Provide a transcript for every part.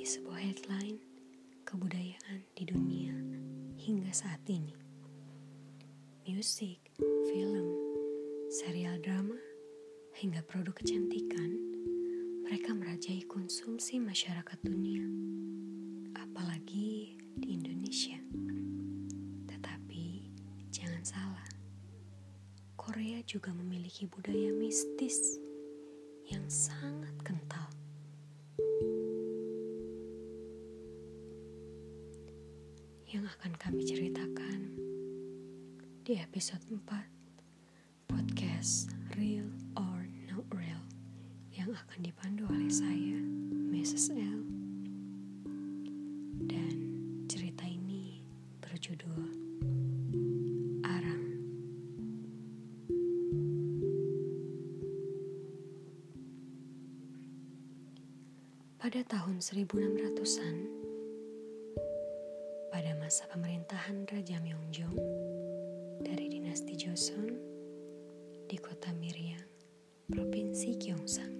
menjadi sebuah headline kebudayaan di dunia hingga saat ini. Musik, film, serial drama, hingga produk kecantikan, mereka merajai konsumsi masyarakat dunia, apalagi di Indonesia. Tetapi jangan salah, Korea juga memiliki budaya mistis yang sangat kental. Akan kami ceritakan di episode 4 podcast Real or Not Real yang akan dipandu oleh saya, Mrs. L. Dan cerita ini berjudul Arang. Pada tahun 1600-an, pada masa pemerintahan Raja Myeongjong dari dinasti Joseon di kota Miryang, Provinsi Gyeongsang,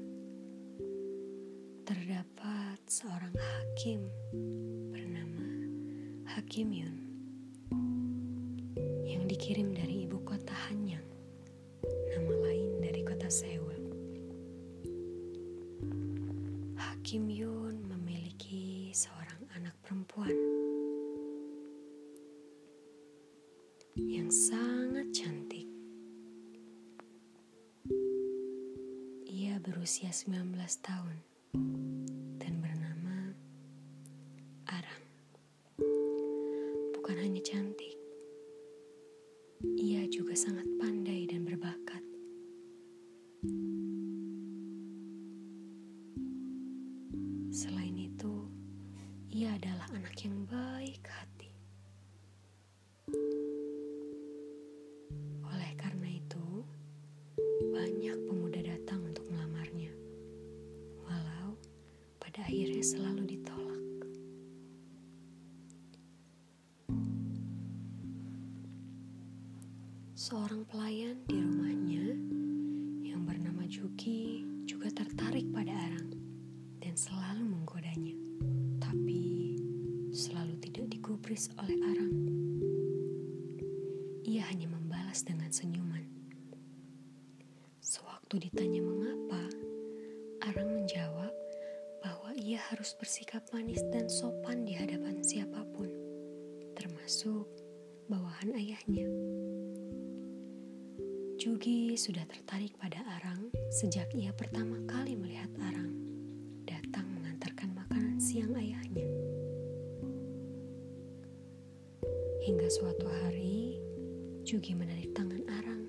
terdapat seorang hakim bernama Hakim Yun yang dikirim dari ibu kota Hanyang, nama lain dari kota Seoul. Hakim Yun sangat cantik. Ia berusia 19 tahun dan bernama Arang. Bukan hanya cantik, ia juga sangat pandai dan berbakat. Akhirnya selalu ditolak. Seorang pelayan di rumahnya yang bernama Juki juga tertarik pada Arang dan selalu menggodanya, tapi selalu tidak digubris oleh Arang. Ia hanya membalas dengan senyuman. Sewaktu ditanya mengapa, Arang menjawab ia harus bersikap manis dan sopan di hadapan siapa pun, termasuk bawahan ayahnya. Jugi sudah tertarik pada Arang sejak ia pertama kali melihat Arang datang mengantarkan makanan siang ayahnya. Hingga suatu hari, Jugi menarik tangan Arang.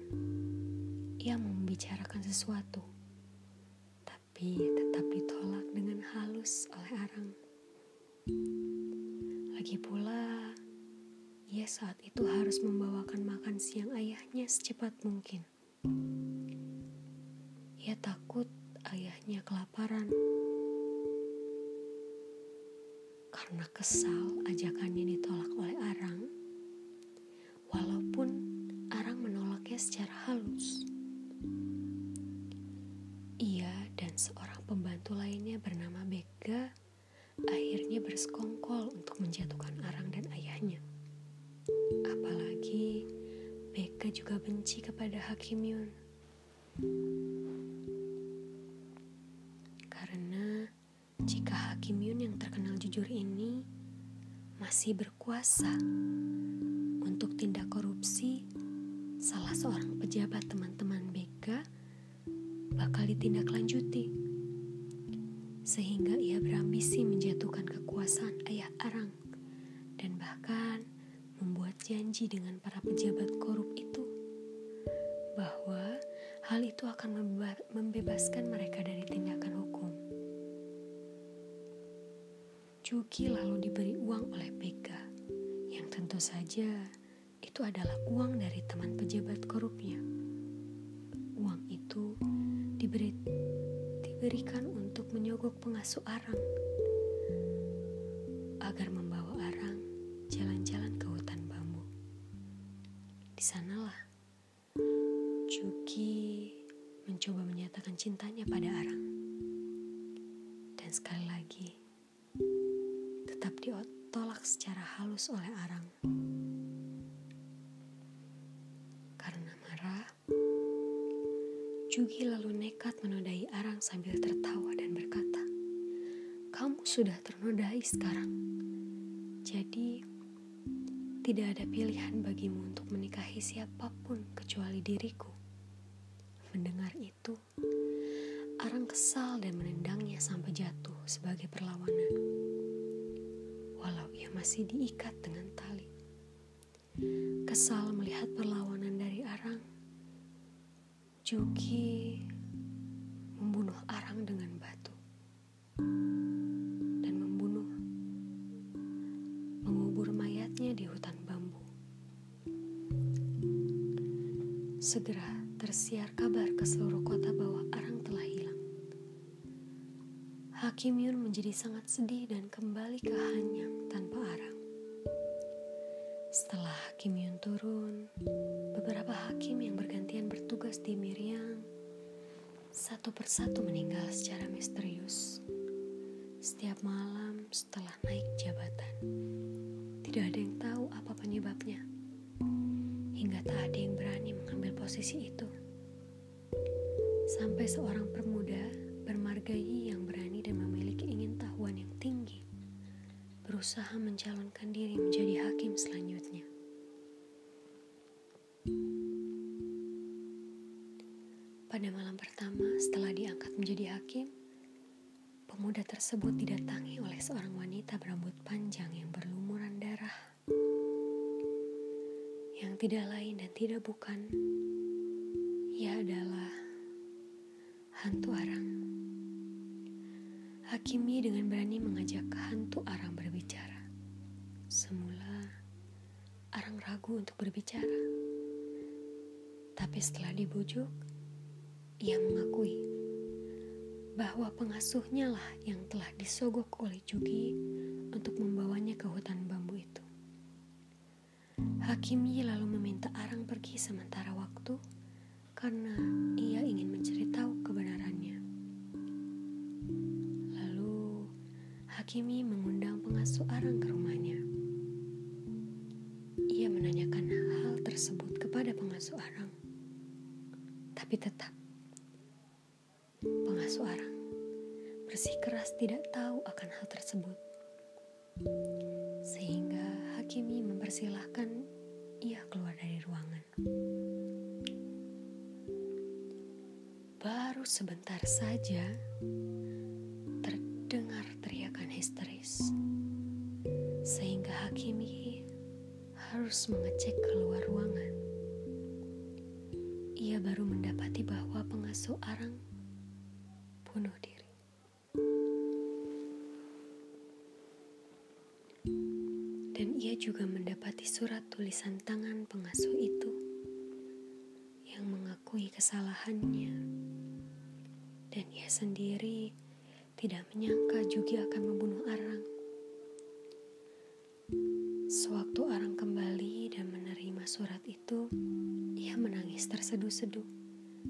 Ia membicarakan sesuatu, tapi tetap ditolak dengan halus oleh Arang. Lagi pula, ia saat itu harus membawakan makan siang ayahnya secepat mungkin. Ia takut ayahnya kelaparan. Karena kesal ajakannya ditolak oleh Arang, walaupun Arang menolaknya secara halus. Seorang pembantu lainnya bernama Bega akhirnya bersekongkol untuk menjatuhkan Arang dan ayahnya. Apalagi Bega juga benci kepada Hakim Yun. Karena jika Hakim Yun yang terkenal jujur ini masih berkuasa untuk tindak korupsi, salah seorang pejabat teman-teman ditindaklanjuti. Sehingga ia berambisi menjatuhkan kekuasaan ayah Arang dan bahkan membuat janji dengan para pejabat korup itu bahwa hal itu akan membeba- membebaskan mereka dari tindakan hukum. Juki lalu diberi uang oleh Bega yang tentu saja itu adalah uang dari teman pejabat korupnya. Uang itu diberi diberikan untuk menyogok pengasuh Arang agar membawa Arang jalan-jalan ke hutan bambu. Di sanalah Juki mencoba menyatakan cintanya pada Arang. Dan sekali lagi, tetap ditolak secara halus oleh Arang. Jugi lalu nekat menodai Arang sambil tertawa dan berkata, "Kamu sudah ternodai sekarang. Jadi, tidak ada pilihan bagimu untuk menikahi siapa pun kecuali diriku." Mendengar itu, Arang kesal dan menendangnya sampai jatuh sebagai perlawanan. Walau ia masih diikat dengan tali. Kesal melihat perlawanan dari Arang, Juki membunuh Arang dengan batu dan membunuh mengubur mayatnya di hutan bambu. Segera tersiar kabar ke seluruh kota bahwa Arang telah hilang. Hakim Yun menjadi sangat sedih dan kembali ke Hanyang tanpa Arang. Setelah Hakim Yun turun, beberapa hakim yang bergantian bertugas di Miriam satu persatu meninggal secara misterius. Setiap malam setelah naik jabatan, tidak ada yang tahu apa penyebabnya. Hingga tak ada yang berani mengambil posisi itu. Sampai seorang permuda bermargai yang berani berusaha mencalonkan diri menjadi hakim selanjutnya. Pada malam pertama setelah diangkat menjadi hakim, pemuda tersebut didatangi oleh seorang wanita berambut panjang yang berlumuran darah. Yang tidak lain dan tidak bukan, ia adalah hantu arang. Hakimi dengan berani mengajak hantu Arang berbicara. Semula, Arang ragu untuk berbicara. Tapi setelah dibujuk, ia mengakui bahwa pengasuhnya lah yang telah disogok oleh Jugi untuk membawanya ke hutan bambu itu. Hakimi lalu meminta Arang pergi sementara waktu karena ia ingin menceritahu Hakimi mengundang pengasuh Arang ke rumahnya. Ia menanyakan hal tersebut kepada pengasuh Arang. Tapi tetap, pengasuh Arang bersikeras tidak tahu akan hal tersebut. Sehingga Hakimi mempersilahkan ia keluar dari ruangan. Baru sebentar saja, terdengar histeris, sehingga Hakimi harus mengecek keluar ruangan. Ia baru mendapati bahwa pengasuh Arang bunuh diri. Dan ia juga mendapati surat tulisan tangan pengasuh itu yang mengakui kesalahannya. Dan ia sendiri tidak menyangka Jugi akan membunuh Arang. Sewaktu Arang kembali dan menerima surat itu, ia menangis terseduh-seduh,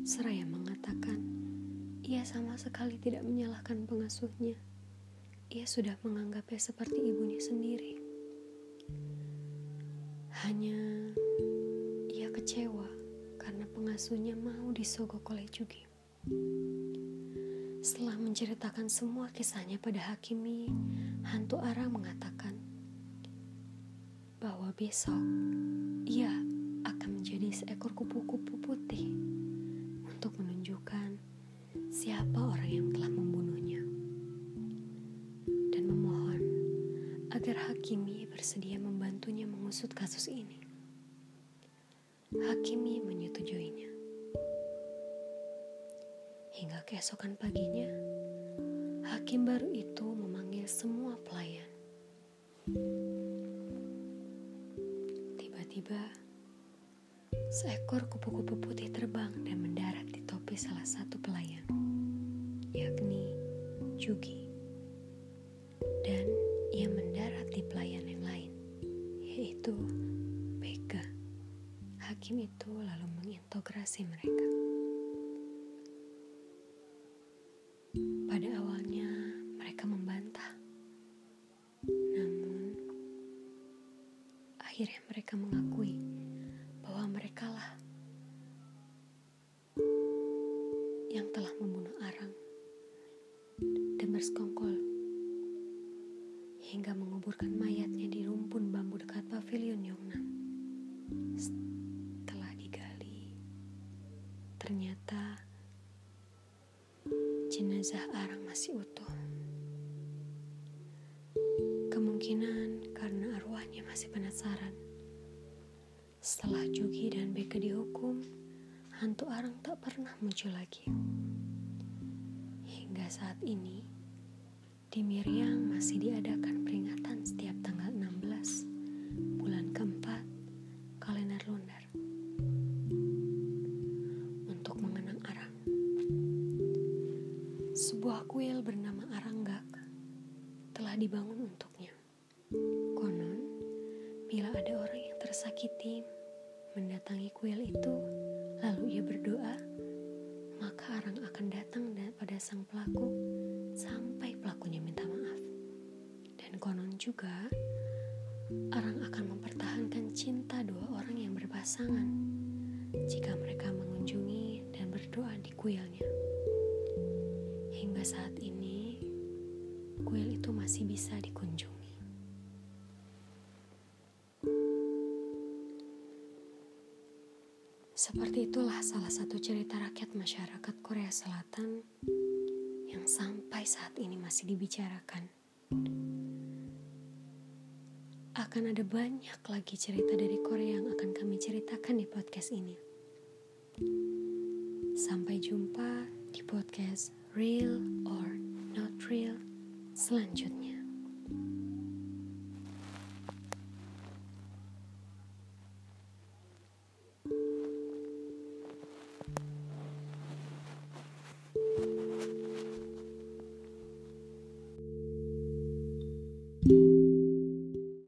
seraya mengatakan ia sama sekali tidak menyalahkan pengasuhnya. Ia sudah menganggapnya seperti ibunya sendiri. Hanya ia kecewa karena pengasuhnya mau disogok oleh Jugi. Setelah menceritakan semua kisahnya pada Hakimi, hantu Ara mengatakan bahwa besok ia akan menjadi seekor kupu-kupu putih untuk menunjukkan siapa orang yang telah membunuhnya dan memohon agar Hakimi bersedia membantunya mengusut kasus ini. Hakimi menyetujuinya. Hingga keesokan paginya, hakim baru itu memanggil semua pelayan. Tiba-tiba, seekor kupu-kupu putih terbang dan mendarat di topi salah satu pelayan, yakni Jugi. Dan ia mendarat di pelayan yang lain, yaitu. Hakim itu lalu mengintegrasi mereka. Jenazah Arang masih utuh. Kemungkinan karena arwahnya masih penasaran. Setelah Jugi dan Beke dihukum, hantu Arang tak pernah muncul lagi. Hingga saat ini, di Miriam masih diadakan peringatan setiap tanggal juga, Arang akan mempertahankan cinta dua orang yang berpasangan jika mereka mengunjungi dan berdoa di kuilnya. Hingga saat ini, kuil itu masih bisa dikunjungi. Seperti itulah salah satu cerita rakyat masyarakat Korea Selatan yang sampai saat ini masih dibicarakan. Akan ada banyak lagi cerita dari Korea yang akan kami ceritakan di podcast ini. Sampai jumpa di podcast Real or Not Real selanjutnya.